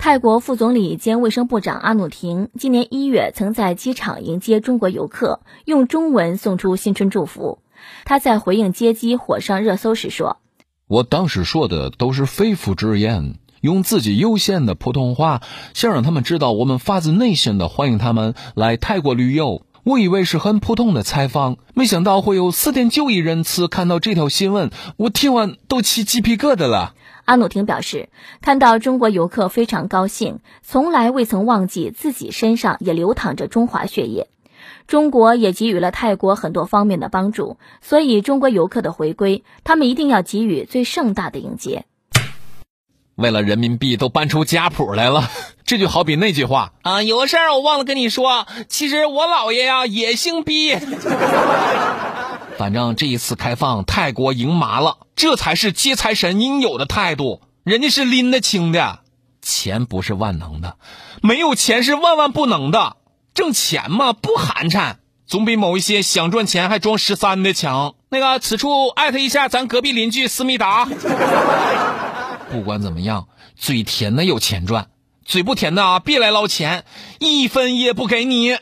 泰国副总理兼卫生部长阿努廷今年一月曾在机场迎接中国游客，用中文送出新春祝福。他在回应接机火上热搜时说：“我当时说的都是肺腑之言，用自己有限的普通话，想让他们知道我们发自内心的欢迎他们来泰国旅游。我以为是很普通的采访，没想到会有四点九亿人次看到这条新闻，我听完都起鸡皮疙瘩了。”阿努廷表示，看到中国游客非常高兴，从来未曾忘记自己身上也流淌着中华血液。中国也给予了泰国很多方面的帮助，所以中国游客的回归，他们一定要给予最盛大的迎接。为了人民币都搬出家谱来了，这就好比那句话啊，有个事儿我忘了跟你说，其实我姥爷呀也姓毕。反正这一次开放，泰国赢麻了，这才是接财神应有的态度。人家是拎得清的，钱不是万能的，没有钱是万万不能的。挣钱嘛，不寒碜，总比某一些想赚钱还装十三的强。那个，此处艾特一下咱隔壁邻居思密达。不管怎么样，嘴甜的有钱赚，嘴不甜的啊，别来捞钱，一分也不给你。